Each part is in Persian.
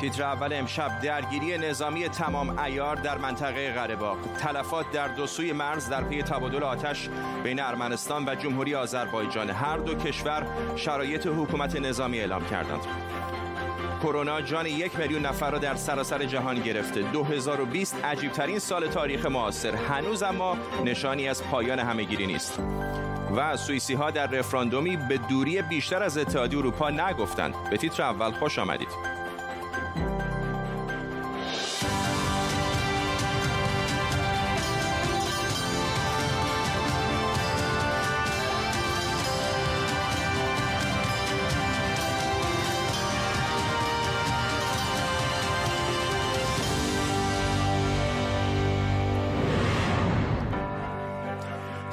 تیتر اول امشب درگیری نظامی تمام ایار در منطقه قرهباغ تلفات در دو سوی مرز در پی تبادل آتش بین ارمنستان و جمهوری آذربایجان. هر دو کشور شرایط حکومت نظامی اعلام کردند. کرونا جان یک میلیون نفر را در سراسر جهان گرفته. 2020 عجیبترین سال تاریخ معاصر. هنوز اما نشانی از پایان همهگیری نیست. و سوئیسی ها در رفراندومی به دوری بیشتر از اتحادیه اروپا نگفتند. به تیتر اول خوش آمدید.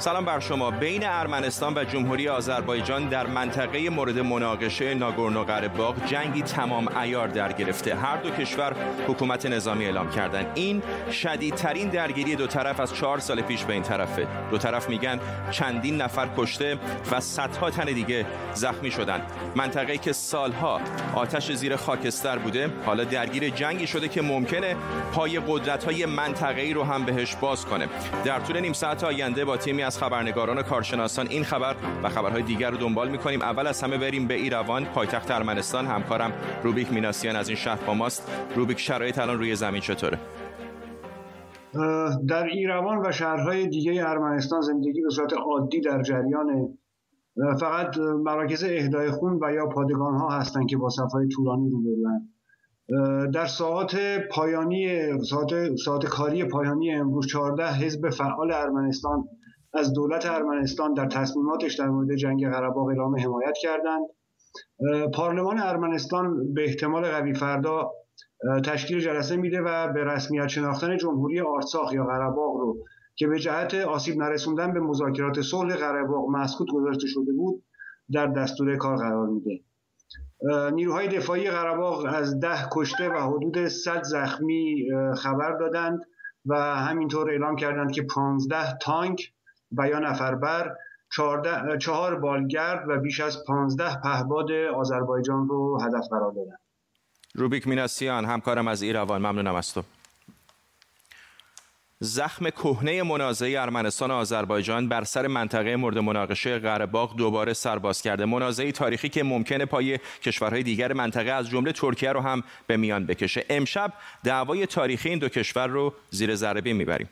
سلام بر شما. بین ارمنستان و جمهوری آذربایجان در منطقه مورد مناقشه ناگورنو قره‌باغ جنگی تمام ایار در گرفته. هر دو کشور حکومت نظامی اعلام کردند این شدیدترین درگیری دو طرف از چهار سال پیش به این طرفه. دو طرف میگن چندین نفر کشته و صدها تن دیگه زخمی شدن. منطقه‌ای که سالها آتش زیر خاکستر بوده. حالا درگیر جنگی شده که ممکنه پای قدرت‌های منطقه‌ای رو هم بهش باز کنه. در طول نیم ساعت آینده با تیمی از خبرنگاران و کارشناسان این خبر و خبرهای دیگر رو دنبال می‌کنیم. اول از همه بریم به ایروان پایتخت ارمنستان. همکارم روبیک میناسیان از این شهر با ماست. روبیک شرایط الان روی زمین چطوره؟ در ایروان و شهرهای دیگه ارمنستان زندگی به صورت عادی در جریان فقط مراکز اهدای خون و یا پادگان ها هستند که با صفهای طولانی روبروند در ساعت پایانی ساعت, ساعت کاری پایانی امروز 14 حزب فعال ارمنستان از دولت ارمنستان در تصمیماتش در مورد جنگ قره اعلام حمایت کردند. پارلمان ارمنستان به احتمال قوی فردا تشکیل جلسه میده و به رسمیت شناختن جمهوری آرساخ یا قره رو که به جهت آسیب نرسوندن به مذاکرات صلح قره مسکوت گذاشته شده بود در دستور کار قرار میده. نیروهای دفاعی قره از ده کشته و حدود 100 زخمی خبر دادند و همینطور اعلام کردند که 15 تانک و یا نفربر چهار بالگرد و بیش از پانزده پهباد آذربایجان رو هدف قرار دادن. روبیک میناسیان همکارم از ایروان ممنونم از تو. زخم کهنه منازعه ارمنستان و آذربایجان بر سر منطقه مورد مناقشه قره‌باغ دوباره سرباز کرده. منازعه تاریخی که ممکنه پای کشورهای دیگر منطقه از جمله ترکیه رو هم به میان بکشه. امشب دعوای تاریخی این دو کشور رو زیر ذره می‌بریم.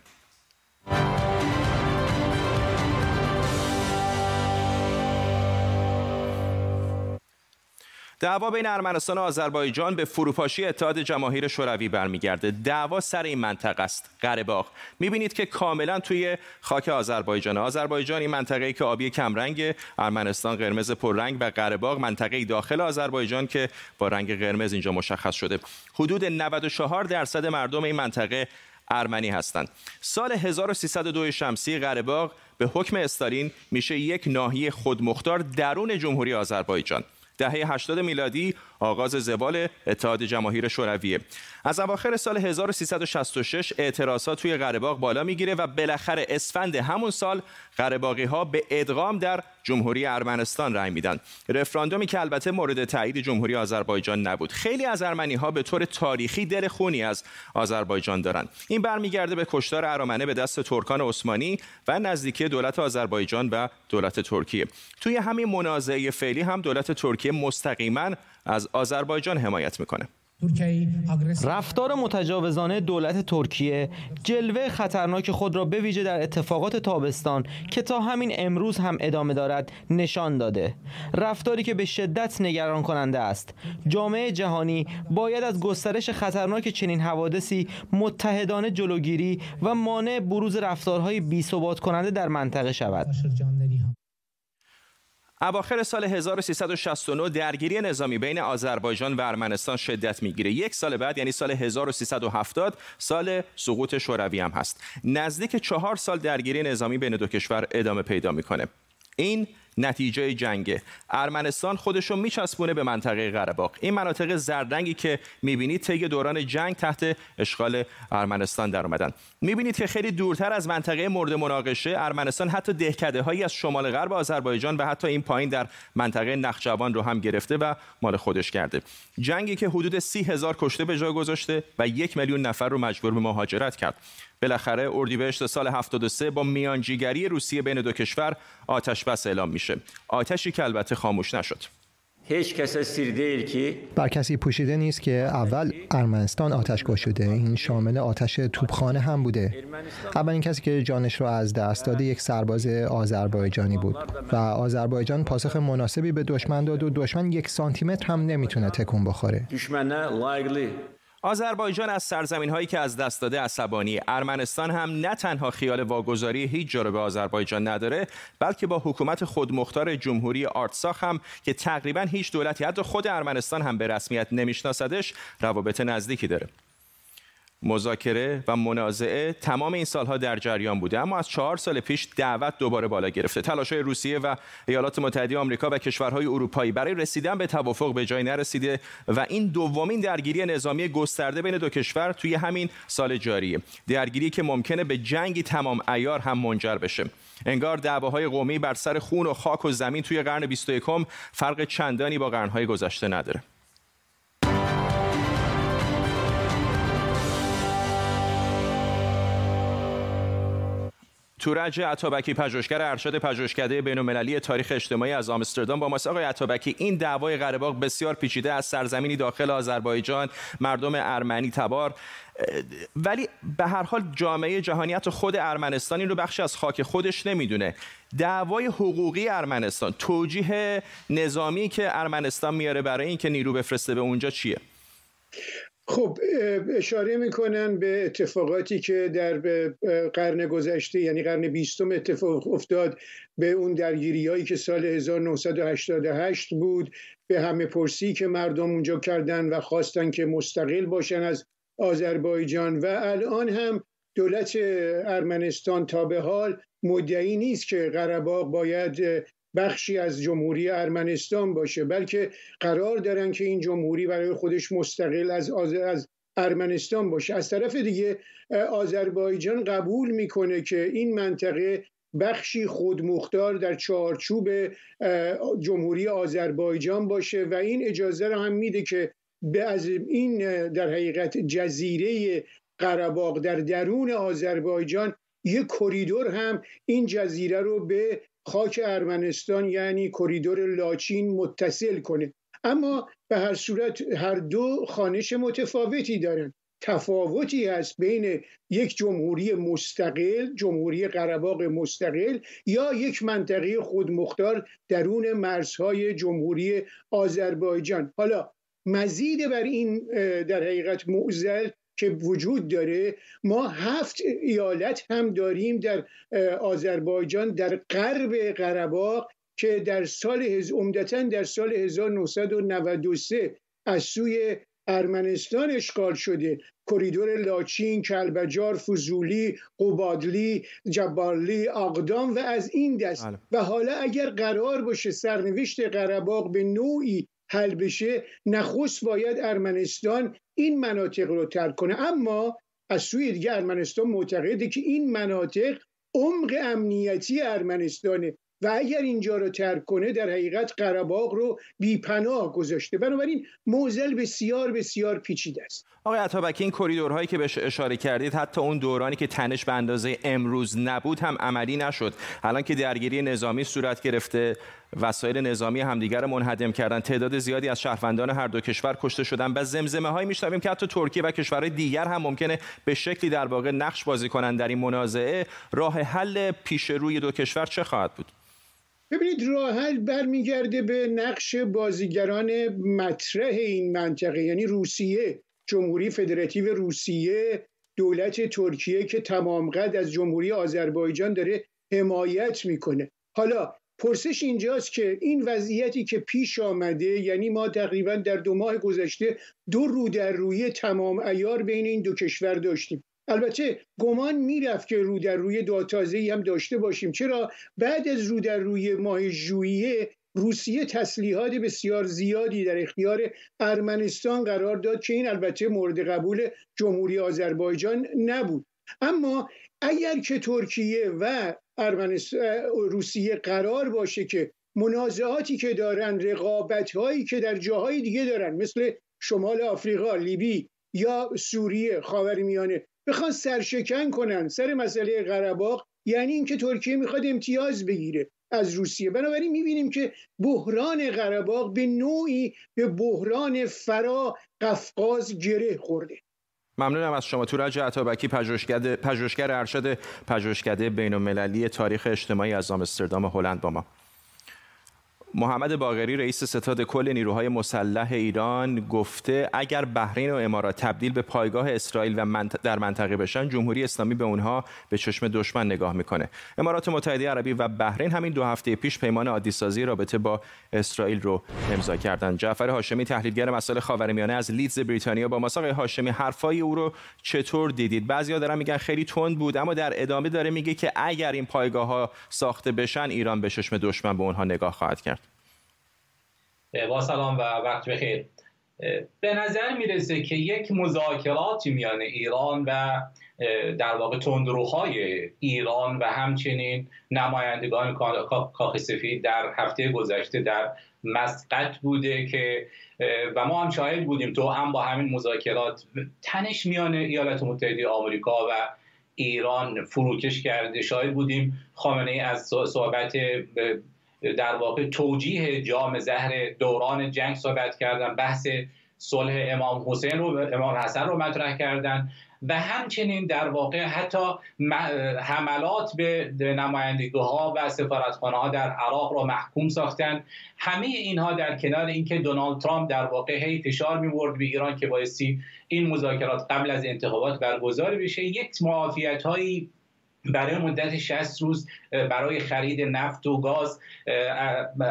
دعوا بین ارمنستان و آذربایجان به فروپاشی اتحاد جماهیر شوروی برمیگرده. دعوا سر این منطقه است. قره می‌بینید که کاملا توی خاک آذربایجان. آذربایجان این منطقه که آبی کمرنگ ارمنستان قرمز پررنگ و قره منطقه داخل آذربایجان که با رنگ قرمز اینجا مشخص شده. حدود 94 درصد مردم این منطقه ارمنی هستند. سال 1302 شمسی قره به حکم استالین میشه یک ناحیه خودمختار درون جمهوری آذربایجان. دهه 80 میلادی آغاز زوال اتحاد جماهیر شوروی از اواخر سال 1366 اعتراضات توی قرهباغ بالا می‌گیره و بالاخره اسفند همون سال قرهباغی ها به ادغام در جمهوری ارمنستان رأی میدن. رفراندومی که البته مورد تایید جمهوری آذربایجان نبود. خیلی از ارمنی ها به طور تاریخی دل خونی از آذربایجان دارند این برمیگرده به کشتار ارامنه به دست ترکان عثمانی و نزدیکی دولت آذربایجان و دولت ترکیه. توی همین منازعه فعلی هم دولت ترکیه مستقیما از آذربایجان حمایت می‌کنه. رفتار متجاوزانه دولت ترکیه جلوه خطرناک خود را به ویژه در اتفاقات تابستان که تا همین امروز هم ادامه دارد نشان داده. رفتاری که به شدت نگران کننده است. جامعه جهانی باید از گسترش خطرناک چنین حوادثی متحدانه جلوگیری و مانع بروز رفتارهای بی‌ثبات کننده در منطقه شود. اواخر سال 1369 درگیری نظامی بین آذربایجان و ارمنستان شدت می‌گیره. یک سال بعد یعنی سال 1370 سال سقوط شوروی هم هست. نزدیک چهار سال درگیری نظامی بین دو کشور ادامه پیدا می‌کنه. این نتیجه جنگ ارمنستان خودشو میچسبونه به منطقه قره این مناطق زردنگی که می‌بینید طی دوران جنگ تحت اشغال ارمنستان در اومدن. می‌بینید که خیلی دورتر از منطقه مورد مناقشه ارمنستان حتی دهکده هایی از شمال غرب آذربایجان و حتی این پایین در منطقه نخجوان رو هم گرفته و مال خودش کرده. جنگی که حدود سی کشته به جا گذاشته و یک میلیون نفر رو مجبور به مهاجرت کرد. بالاخره اردیبهشت سال 73 با میانجیگری روسیه بین دو کشور آتش بس اعلام میشه. آتشی که البته خاموش نشد. هیچ کس سیر که بر کسی پوشیده نیست که اول ارمنستان آتش شده. این شامل آتش توپخانه هم بوده. اولین کسی که جانش رو از دست داده یک سرباز آذربایجانی بود و آذربایجان پاسخ مناسبی به دشمن داد و دشمن یک سانتیمتر هم نمی‌تونه تکون بخوره. آذربایجان از سرزمین هایی که از دست داده عصبانی. ارمنستان هم نه تنها خیال واگذاری هیچ جا به آذربایجان نداره بلکه با حکومت خودمختار جمهوری آرتساخ هم که تقریبا هیچ دولتی حتی خود ارمنستان هم به رسمیت نمیشناسدش روابط نزدیکی داره. مذاکره و منازعه تمام این سالها در جریان بوده. اما از چهار سال پیش دعوت دوباره بالا گرفته. تلاش روسیه و ایالات متحده آمریکا و کشورهای اروپایی برای رسیدن به توافق به جای نرسیده و این دومین درگیری نظامی گسترده بین دو کشور توی همین سال جاریه. درگیری که ممکنه به جنگی تمام ایار هم منجر بشه. انگار دعواهای قومی بر سر خون و خاک و زمین توی قرن 21 فرق چندانی با قرنهای گذشته نداره. تورج عطابکی پژوهشگر ارشد پژوهشکده بین‌المللی تاریخ اجتماعی از آمستردام با ماست. آقای عطابکی این دعوای قره بسیار پیچیده از سرزمینی داخل آذربایجان مردم ارمنی تبار. ولی به هر حال جامعه جهانیت خود ارمنستان این رو بخشی از خاک خودش نمی‌دونه. دعوای حقوقی ارمنستان توجیه نظامی که ارمنستان میاره برای اینکه نیرو بفرسته به اونجا چیه؟ خب اشاره می‌کنن به اتفاقاتی که در قرن گذشته یعنی قرن بیستم اتفاق افتاد به اون درگیری هایی که سال 1988 بود به همه پرسی که مردم اونجا کردن و خواستن که مستقل باشن از آذربایجان. و الان هم دولت ارمنستان تا به حال مدعی نیست که قرباق باید بخشی از جمهوری ارمنستان باشه بلکه قرار دارن که این جمهوری برای خودش مستقل از از ارمنستان باشه. از طرف دیگه آذربایجان قبول می‌کنه که این منطقه بخشی خودمختار در چارچوب جمهوری آذربایجان باشه و این اجازه را هم میده که به از این در حقیقت جزیره قرباق در درون آذربایجان یک کریدور هم این جزیره رو به خاک ارمنستان یعنی کریدور لاچین متصل کنه. اما به هر صورت هر دو خانش متفاوتی دارن. تفاوتی هست بین یک جمهوری مستقل جمهوری قرباق مستقل یا یک منطقه خودمختار درون مرزهای جمهوری آذربایجان. حالا مزید بر این در حقیقت معزل که وجود داره. ما هفت ایالت هم داریم در آذربایجان در غرب قرباق که در سال عمدتا در سال 1993 از سوی ارمنستان اشغال شده. کریدور لاچین، کلبجار، فضولی، قبادلی، جبارلی، اقدام و از این دست. بله. و حالا اگر قرار باشه سرنوشت قرباق به نوعی حل بشه نخست باید ارمنستان این مناطق رو ترک کنه. اما از سوی دیگه ارمنستان معتقده که این مناطق عمق امنیتی ارمنستانه و اگر اینجا رو ترک کنه در حقیقت قرباق رو بیپناه گذاشته. بنابراین موزل بسیار بسیار پیچیده است. آقای عطابکی این کریدورهایی که بهش اشاره کردید حتی اون دورانی که تنش به اندازه امروز نبود هم عملی نشد. الان که درگیری نظامی صورت گرفته وسایل نظامی همدیگر منهدم کردن. تعداد زیادی از شهروندان هر دو کشور کشته شدن. و زمزمه هایی میشنویم که حتی ترکیه و کشورهای دیگر هم ممکنه به شکلی در واقع نقش بازی کنند در این منازعه. راه حل پیش روی دو کشور چه خواهد بود؟ ببینید راه حل برمیگرده به نقش بازیگران مطرح این منطقه یعنی روسیه. جمهوری فدراتیو روسیه دولت ترکیه که تمام قد از جمهوری آذربایجان داره حمایت می‌کنه. حالا پرسش اینجاست که این وضعیتی که پیش آمده یعنی ما تقریبا در دو ماه گذشته دو رو در روی تمام ایار بین این دو کشور داشتیم. البته گمان می‌رفت که رو در روی داتازه هم داشته باشیم. چرا؟ بعد از رو در روی ماه ژوئیه روسیه تسلیحات بسیار زیادی در اختیار ارمنستان قرار داد که این البته مورد قبول جمهوری آذربایجان نبود. اما اگر که ترکیه و روسیه قرار باشه که منازعاتی که دارن رقابت هایی که در جاهای دیگه دارن مثل شمال آفریقا لیبی یا سوریه خاورمیانه بخوان سرشکن کنن سر مسئله قرباق یعنی اینکه ترکیه می‌خواد امتیاز بگیره. از روسیه. بنابراین می‌بینیم که بحران قرباق به نوعی به بحران فرا قفقاز گره خورده. ممنونم از شما. تورج عطابکی پژوهشگر ارشد بین تاریخ اجتماعی از آمستردام هلند با ما. محمد باغری رئیس ستاد کل نیروهای مسلح ایران گفته اگر بحرین و امارات تبدیل به پایگاه اسرائیل و در منطقه بشن جمهوری اسلامی به اونها به چشم دشمن نگاه می‌کنه. امارات متحده عربی و بحرین همین دو هفته پیش پیمان عادی سازی رابطه با اسرائیل رو امضا کردند. جعفر هاشمی تحلیلگر مسائل خاورمیانه از لیدز بریتانیا با ماساق هاشمی حرفای او رو چطور دیدید؟ بعضیا دارن میگن خیلی تند بود اما در ادامه داره میگه که اگر این پایگاه ها ساخته بشن ایران به چشم دشمن به اونها نگاه خواهد کرد. با سلام و وقت بخیر. به نظر می‌رسه که یک مذاکراتی میان ایران و در واقع تندروهای ایران و همچنین نمایندگان کاخ سفید در هفته گذشته در مسقط بوده که و ما هم شاهد بودیم تو هم با همین مذاکرات تنش میان ایالات متحده آمریکا و ایران فروکش کرده. شاهد بودیم خامنه ای از صحبت در واقع توجیه جام زهر دوران جنگ صحبت کردن بحث صلح امام حسین رو امام حسن رو مطرح کردن و همچنین در واقع حتی حملات به نمایندگی ها و سفارتخانه ها در عراق را محکوم ساختن. همه اینها در کنار اینکه دونالد ترامپ در واقع هی فشار میورد به ایران که بایستی این مذاکرات قبل از انتخابات برگزار بشه یک معافیت هایی برای مدت 60 روز برای خرید نفت و گاز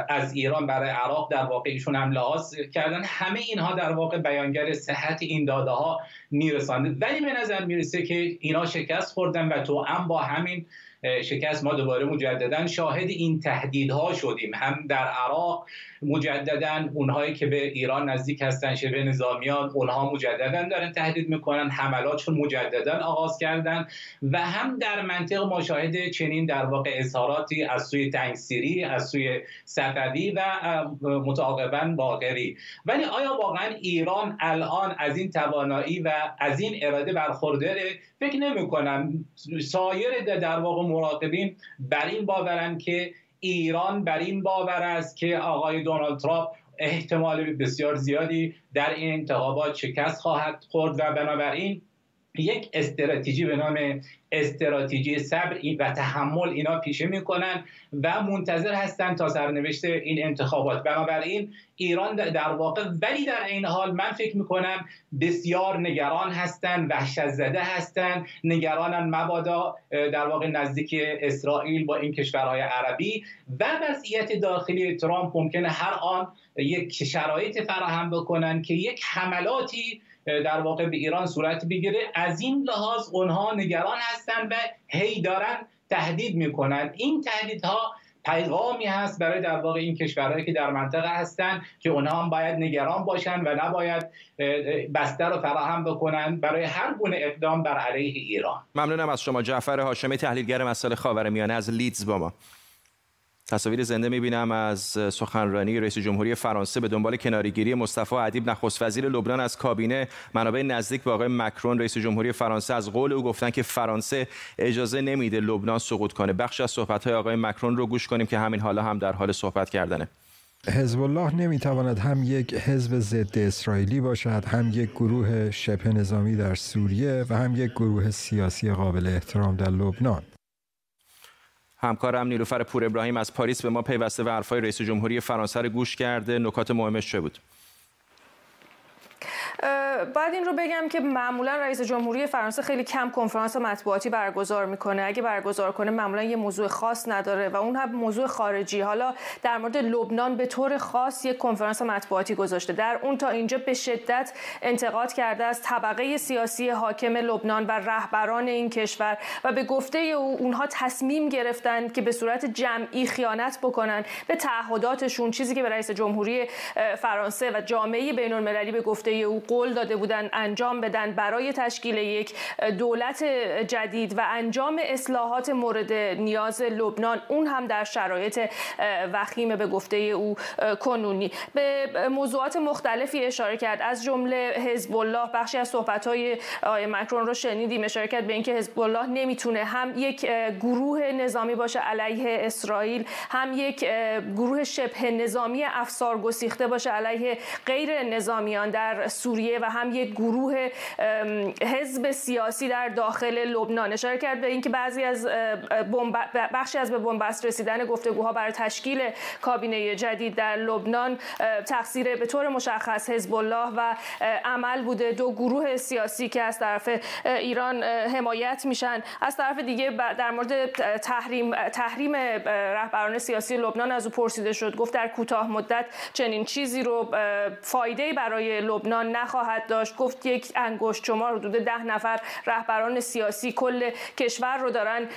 از ایران برای عراق در واقع ایشون هم لحاظ کردن. همه اینها در واقع بیانگر صحت این داده ها میرسانده ولی به نظر می‌رسه که اینا شکست خوردن و تو هم با همین شکست ما دوباره مجددا. شاهد این تهدیدها شدیم. هم در عراق مجددا اونهایی که به ایران نزدیک هستن شبه نظامیان اونها مجددا دارن تهدید می‌کنن. حملاتشون مجددا آغاز کردن. و هم در منطق ما شاهد چنین در واقع اظهاراتی از سوی تنگسیری از سوی صفوی و متعاقبا باقری. ولی آیا واقعا ایران الان از این توانایی و از این اراده برخورداره فکر نمی کنم سایر در واقع مراقبین بر این باورن که ایران بر این باور است که آقای دونالد ترامپ احتمال بسیار زیادی در این انتخابات شکست خواهد خورد و بنابراین یک استراتژی به نام استراتژی صبر و تحمل اینا پیشه می‌کنن و منتظر هستند تا سرنوشت این انتخابات. بنابراین ایران در واقع ولی در این حال من فکر می‌کنم بسیار نگران هستند وحشت زده هستند نگرانن مبادا در واقع نزدیک اسرائیل با این کشورهای عربی و وضعیت داخلی ترامپ ممکنه هر آن یک شرایط فراهم بکنن که یک حملاتی در واقع به ایران صورت بگیره. از این لحاظ اونها نگران هستند و هی دارن تهدید می‌کنن. این تهدیدها پیغامی هست برای در واقع این کشورهایی که در منطقه هستند که اونها هم باید نگران باشن و نباید بستر رو فراهم بکنن برای هر گونه اقدام بر علیه ایران. ممنونم از شما جعفر هاشمی تحلیلگر مسائل خاورمیانه از لیدز با ما. تصاویر زنده می‌بینم از سخنرانی رئیس جمهوری فرانسه به دنبال کناریگیری مصطفی ادیب نخست وزیر لبنان از کابینه. منابع نزدیک به آقای مکرون رئیس جمهوری فرانسه از قول او گفتن که فرانسه اجازه نمیده لبنان سقوط کنه. بخش از صحبت آقای مکرون رو گوش کنیم که همین حالا هم در حال صحبت کردنه. حزب الله نمی‌تواند هم یک حزب ضد اسرائیلی باشد هم یک گروه شبه نظامی در سوریه و هم یک گروه سیاسی قابل احترام در لبنان. همکارم نیلوفر پور ابراهیم از پاریس به ما پیوسته و حرفای رئیس جمهوری فرانسه رو گوش کرده. نکات مهمش چه بود؟ بعد این رو بگم که معمولا رئیس جمهوری فرانسه خیلی کم کنفرانس مطبوعاتی برگزار می‌کنه. اگه برگزار کنه معمولا یه موضوع خاص نداره و اون هم موضوع خارجی. حالا در مورد لبنان به طور خاص یک کنفرانس مطبوعاتی گذاشته. در اون تا اینجا به شدت انتقاد کرده از طبقه سیاسی حاکم لبنان و رهبران این کشور و به گفته او اونها تصمیم گرفتن که به صورت جمعی خیانت بکنن به تعهداتشون چیزی که به رئیس جمهوری فرانسه و جامعه بین المللی به گفته او قول داده بودن انجام بدن برای تشکیل یک دولت جدید و انجام اصلاحات مورد نیاز لبنان. اون هم در شرایط وخیم به گفته او کنونی. به موضوعات مختلفی اشاره کرد. از جمله حزب الله بخشی از صحبت های آقای مکرون رو شنیدیم. اشاره کرد به اینکه حزب الله نمی‌تونه هم یک گروه نظامی باشه علیه اسرائیل هم یک گروه شبه نظامی افسار گسیخته باشه علیه غیر نظامیان. در سوریه و هم یک گروه حزب سیاسی در داخل لبنان اشاره کرد به اینکه بعضی از بخشی از به بنبست رسیدن گفتگوها برای تشکیل کابینه جدید در لبنان تقصیر به طور مشخص حزب الله و عمل بوده. دو گروه سیاسی که از طرف ایران حمایت میشن. از طرف دیگه در مورد تحریم تحریم رهبران سیاسی لبنان از او پرسیده شد. گفت در کوتاه مدت چنین چیزی رو فایده برای لبنان نخواهد داشت. گفت یک انگشت شمار حدود ده نفر رهبران سیاسی کل کشور رو دارن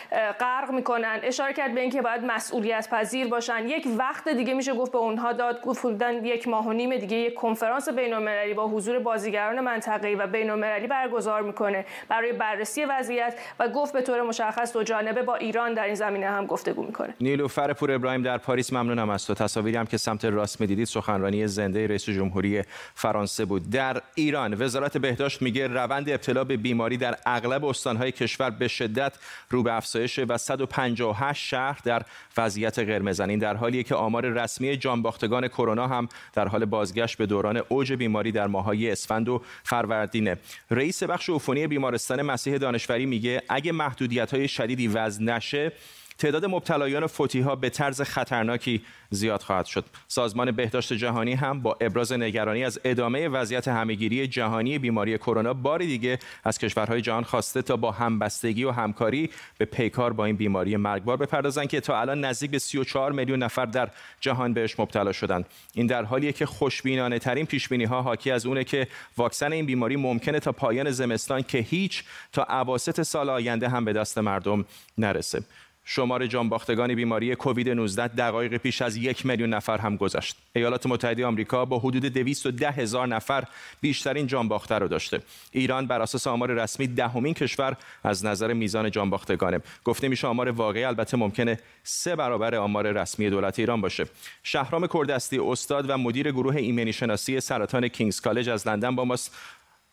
غرق می‌کنن. اشاره کرد به اینکه باید مسئولیت پذیر باشن. یک وقت دیگه میشه گفت به اونها داد. گفت یک ماه و نیم دیگه یک کنفرانس بین‌المللی با حضور بازیگران منطقه‌ای و بین‌المللی برگزار می‌کنه برای بررسی وضعیت و گفت به طور مشخص دو جانبه با ایران در این زمینه هم گفتگو می‌کنه. نیلوفر پور ابراهیم در پاریس ممنونم از تو. تصاویری هم که سمت راست می‌دیدید سخنرانی زنده رئیس جمهوری فرانسه بود. در ایران. وزارت بهداشت میگه روند ابتلا به بیماری در اغلب استانهای کشور به شدت رو به افزایش و 158 شهر در وضعیت قرمزن در حالیه که آمار رسمی جانباختگان کرونا هم در حال بازگشت به دوران اوج بیماری در ماهای اسفند و فروردینه رئیس بخش عفونی بیمارستان مسیح دانشوری میگه اگه محدودیت های شدیدی وضع نشه تعداد مبتلایان فوتی ها به طرز خطرناکی زیاد خواهد شد. سازمان بهداشت جهانی هم با ابراز نگرانی از ادامه وضعیت همهگیری جهانی بیماری کرونا بار دیگه از کشورهای جهان خواسته تا با همبستگی و همکاری به پیکار با این بیماری مرگبار بپردازند که تا الان نزدیک به 34 میلیون نفر در جهان بهش مبتلا شدند. این در حالیه که خوشبینانه ترین پیش ها حاکی از اونه که واکسن این بیماری ممکنه تا پایان زمستان که هیچ تا اواسط سال آینده هم به دست مردم نرسه. شمار جانباختگان بیماری کووید 19 دقایق پیش از یک میلیون نفر هم گذشت. ایالات متحده آمریکا با حدود 210 هزار نفر بیشترین جانباخته را داشته. ایران بر اساس آمار رسمی دهمین کشور از نظر میزان جانباختگانه. گفته میشه آمار واقعی البته ممکنه سه برابر آمار رسمی دولت ایران باشه. شهرام کردستی استاد و مدیر گروه ایمنی شناسی سرطان کینگز کالج از لندن با ماست.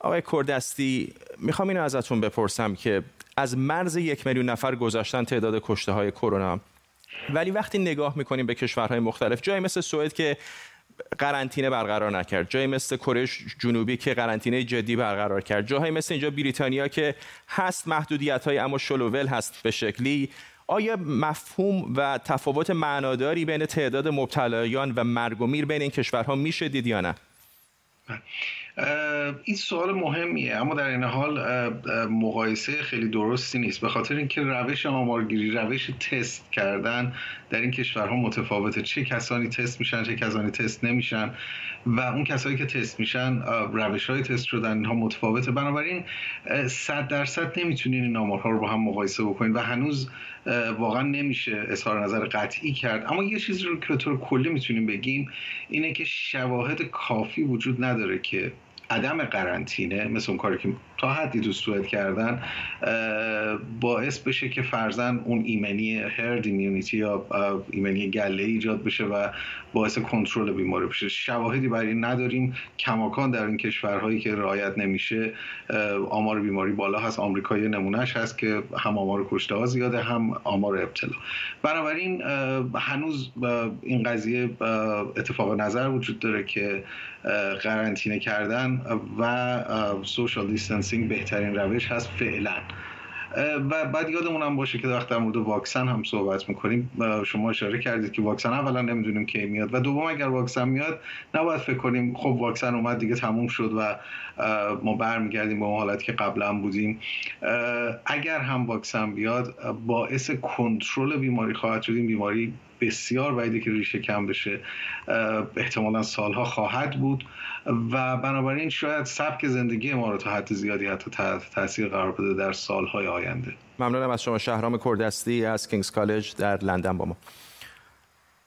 آقای کردستی می‌خوام اینو ازتون بپرسم که از مرز یک میلیون نفر گذاشتن تعداد کشته های کرونا ولی وقتی نگاه می‌کنیم به کشورهای مختلف جایی مثل سوئد که قرنطینه برقرار نکرد جایی مثل کره جنوبی که قرنطینه جدی برقرار کرد جایی مثل اینجا بریتانیا که هست محدودیت های اما شلوول هست به شکلی آیا مفهوم و تفاوت معناداری بین تعداد مبتلایان و مرگ و میر بین این کشورها میشه دید یا نه؟ این سوال مهمیه اما در این حال مقایسه خیلی درستی نیست. به خاطر اینکه روش آمارگیری روش تست کردن در این کشورها متفاوته. چه کسانی تست میشن چه کسانی تست نمیشن. و اون کسانی که تست میشن روش های تست شدن اینها متفاوته. بنابراین صد درصد نمی‌تونین این آمارها رو با هم مقایسه بکنین و هنوز واقعا نمیشه اظهار نظر قطعی کرد. اما یه چیزی رو که طور کلی می‌تونیم بگیم اینه که شواهد کافی وجود نداره که عدم قرنطینه مثل اون کاری که تا حدی تو سوئد کردن باعث بشه که فرزن اون ایمنی هرد ایمیونیتی یا ایمنی گله ایجاد بشه و باعث کنترل بیماری بشه. شواهدی برای این نداریم. کماکان در این کشورهایی که رعایت نمیشه آمار بیماری بالا هست. آمریکا یه نمونهش هست که هم آمار کشته ها زیاده هم آمار ابتلا. بنابراین هنوز این قضیه اتفاق نظر وجود داره که قرنطینه کردن و social distancing بهترین روش هست فعلا. و بعد یادمون هم باشه که وقت در مورد واکسن هم صحبت می‌کنیم. شما اشاره کردید که واکسن اولا نمی‌دونیم کی میاد و دوم اگر واکسن میاد نباید فکر کنیم خب واکسن اومد دیگه تموم شد و ما برمیگردیم به اون حالت که قبلا بودیم. اگر هم واکسن بیاد باعث کنترل بیماری خواهد شد. این بیماری بسیار بعیده که ریشه کم بشه احتمالا سالها خواهد بود. و بنابراین شاید سبک زندگی ما رو تا حد زیادی حتی تاثیر قرار بده در سالهای آینده. ممنونم از شما. شهرام کردستی از کینگز کالج در لندن با ما.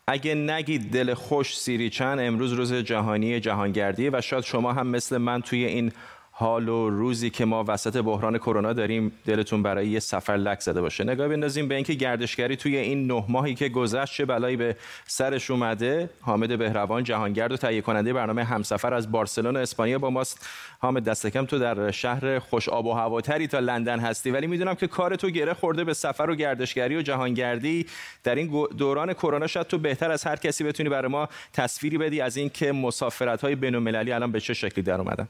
اگه نگید دل خوش سیری چند امروز روز جهانی جهانگردی و شاید شما هم مثل من توی این حال و روزی که ما وسط بحران کرونا داریم دلتون برای یه سفر لک زده باشه. نگاه بندازیم به اینکه گردشگری توی این نه ماهی که گذشت چه بلایی به سرش اومده. حامد بهروان جهانگرد و تهیه کننده برنامه همسفر از بارسلون اسپانیا با ماست. حامد دستکم تو در شهر خوش آب و هواتری تا لندن هستی. ولی می‌دونم که کار تو گره خورده به سفر و گردشگری و جهانگردی. در این دوران کرونا شاید تو بهتر از هر کسی بتونی برای ما تصویری بدی از اینکه مسافرت های بین الان به چه شکلی در اومدن.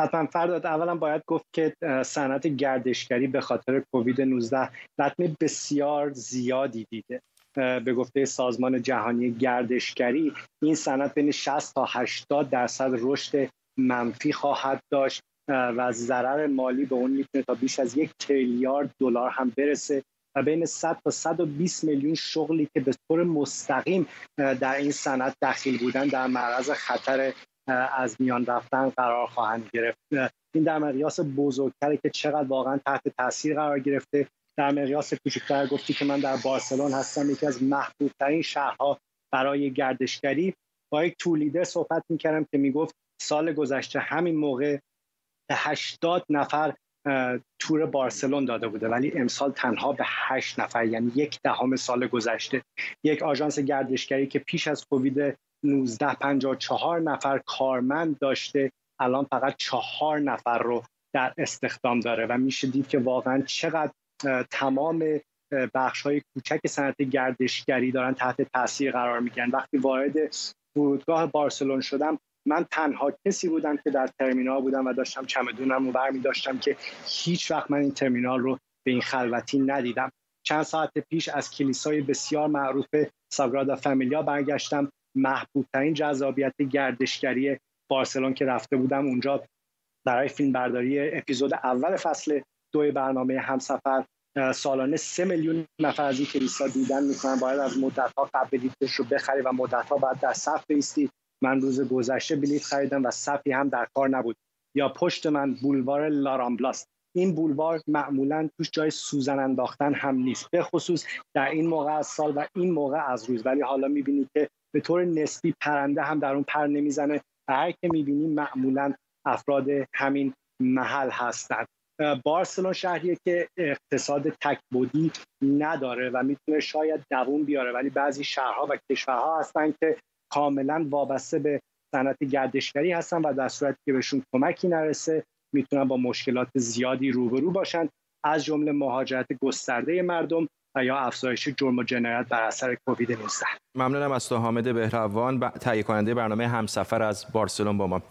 حتما فرداد اولا باید گفت که صنعت گردشگری به خاطر کووید 19 لطمه بسیار زیادی دیده. به گفته سازمان جهانی گردشگری این صنعت بین 60 تا 80 درصد رشد منفی خواهد داشت و ضرر مالی به اون می‌تونه تا بیش از یک تریلیارد دلار هم برسه و بین 100 تا 120 میلیون شغلی که به طور مستقیم در این صنعت دخیل بودن در معرض خطر از میان رفتن قرار خواهند گرفت. این در مقیاس بزرگتره که چقدر واقعا تحت تاثیر قرار گرفته. در مقیاس کوچکتر گفتی که من در بارسلون هستم یکی از محبوبترین شهرها برای گردشگری. با یک تولیده صحبت می‌کردم که می‌گفت سال گذشته همین موقع 80 نفر تور بارسلون داده بوده. ولی امسال تنها به 8 نفر یعنی یک دهم سال گذشته یک آژانس گردشگری که پیش از کووید 1954 نفر کارمند داشته الان فقط چهار نفر رو در استخدام داره و میشه دید که واقعا چقدر تمام بخش های کوچک صنعت گردشگری دارن تحت تاثیر قرار می‌گیرن. وقتی وارد فرودگاه بارسلون شدم من تنها کسی بودم که در ترمینال بودم و داشتم چمدونم رو برمی داشتم که هیچ وقت من این ترمینال رو به این خلوتی ندیدم. چند ساعت پیش از کلیسای بسیار معروف ساگرادا فامیلیا برگشتم. محبوبترین جذابیت گردشگری بارسلون که رفته بودم اونجا برای فیلم برداری اپیزود اول فصل دو برنامه همسفر سالانه سه میلیون نفر از این کلیسا دیدن می‌کنن. باید از مدت ها قبل بلیتش رو بخری و مدت ها باید در صف بیستی من روز گذشته بلیت خریدم و صفی هم در کار نبود. یا پشت من بولوار لارامبلاست. این بولوار معمولا توش جای سوزن انداختن هم نیست. به خصوص در این موقع از سال و این موقع از روز. ولی حالا می‌بینید که به طور نسبی پرنده هم در اون پر نمی‌زنه و هر که می‌بینیم معمولا افراد همین محل هستند بارسلون شهریه که اقتصاد تکبودی نداره و می‌تونه شاید دوون بیاره ولی بعضی شهرها و کشورها هستن که کاملا وابسته به صنعت گردشگری هستن و در صورتی که بهشون کمکی نرسه می‌تونن با مشکلات زیادی روبرو باشن. از جمله مهاجرت گسترده مردم و یا افزایش جرم و جنایت بر اثر کووید 19 ممنونم از تو حامد بهروان تهیه کننده برنامه همسفر از بارسلون با ما.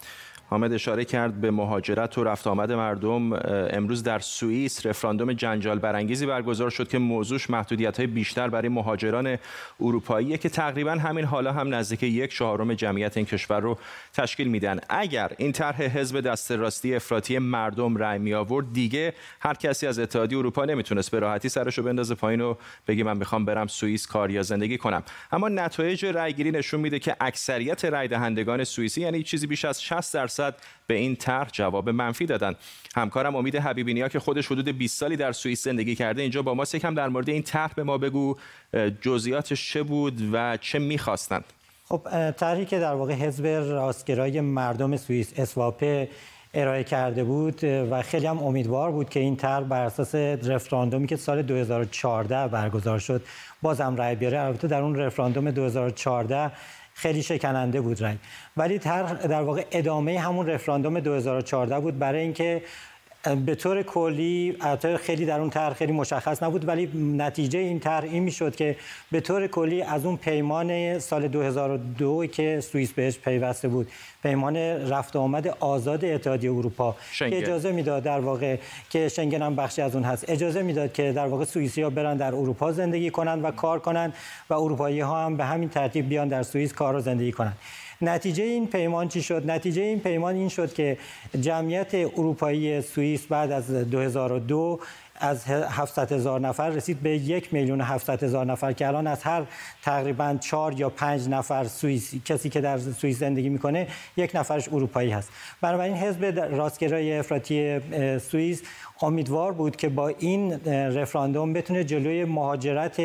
حامد اشاره کرد به مهاجرت و رفت آمد مردم. امروز در سوئیس رفراندوم جنجال برانگیزی برگزار شد که موضوعش محدودیت های بیشتر برای مهاجران اروپایی که تقریبا همین حالا هم نزدیک یک چهارم جمعیت این کشور رو تشکیل میدن. اگر این طرح حزب دست راستی افراطی مردم رأی می آورد دیگه هر کسی از اتحادیه اروپا نمی‌تونست به راحتی سرشو بندازه پایین و بگه من می‌خوام برم سوئیس کار یا زندگی کنم. اما نتایج رأیگیری نشون میده که اکثریت رأی دهندگان سوئیسی یعنی چیزی بیش از 60 درصد به این طرح جواب منفی دادن. همکارم امید حبیبی نیا که خودش حدود 20 سالی در سوئیس زندگی کرده اینجا با ما یکم در مورد این طرح به ما بگو جزئیاتش چه بود و چه می‌خواستند؟ خب طرحی که در واقع حزب راستگرای مردم سوئیس اسواپه ارائه کرده بود و خیلی هم امیدوار بود که این طرح بر اساس رفراندومی که سال 2014 برگزار شد بازم رای بیاره. البته در اون رفراندوم 2014 خیلی شکننده بود رنگ. ولی در واقع ادامه همون رفراندوم 2014 بود برای اینکه به طور کلی البته خیلی در اون طرح خیلی مشخص نبود ولی نتیجه این طرح این می‌شد که به طور کلی از اون پیمان سال 2002 که سوئیس بهش پیوسته بود پیمان رفت آمد آزاد اتحادیه اروپا شنگن. که اجازه می‌داد در واقع که شنگن هم بخشی از اون هست اجازه می‌داد که در واقع سوئیسی ها برن در اروپا زندگی کنند و کار کنند و اروپایی ها هم به همین ترتیب بیان در سوئیس کار و زندگی کنند نتیجه این پیمان چی شد؟ نتیجه این پیمان این شد که جمعیت اروپایی سوئیس بعد از 2002 از 700 هزار نفر رسید به یک میلیون 700 هزار نفر که الان از هر تقریبا چهار یا پنج نفر سوئیس کسی که در سوئیس زندگی می‌کنه یک نفرش اروپایی هست. بنابراین حزب راستگرای افراطی سوئیس امیدوار بود که با این رفراندوم بتونه جلوی مهاجرت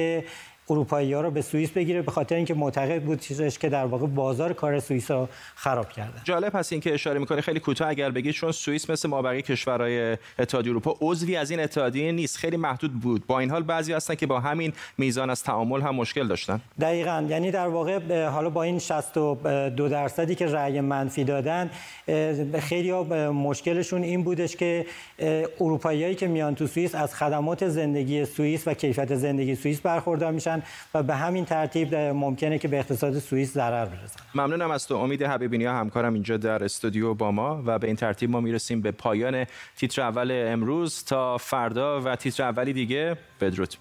اروپایی ها رو به سوئیس بگیره به خاطر اینکه معتقد بود چیزش که در واقع بازار کار سوئیس رو خراب کرده. جالب هست این که اشاره می‌کنه خیلی کوتاه اگر بگید چون سوئیس مثل ما بقیه کشورهای اتحادیه اروپا عضوی از این اتحادیه نیست خیلی محدود بود. با این حال بعضی هستن که با همین میزان از تعامل هم مشکل داشتن. دقیقا. یعنی در واقع حالا با این 62 درصدی که رأی منفی دادن خیلی مشکلشون این بودش که اروپاییایی که میان تو سوئیس از خدمات زندگی سوئیس و کیفیت زندگی سوئیس برخوردار میشن. و به همین ترتیب ممکنه که به اقتصاد سوئیس ضرر برسن. ممنونم از تو. امید حبیبی همکارم اینجا در استودیو با ما و به این ترتیب ما می‌رسیم به پایان تیتر اول امروز. تا فردا و تیتر اولی دیگه بدرود.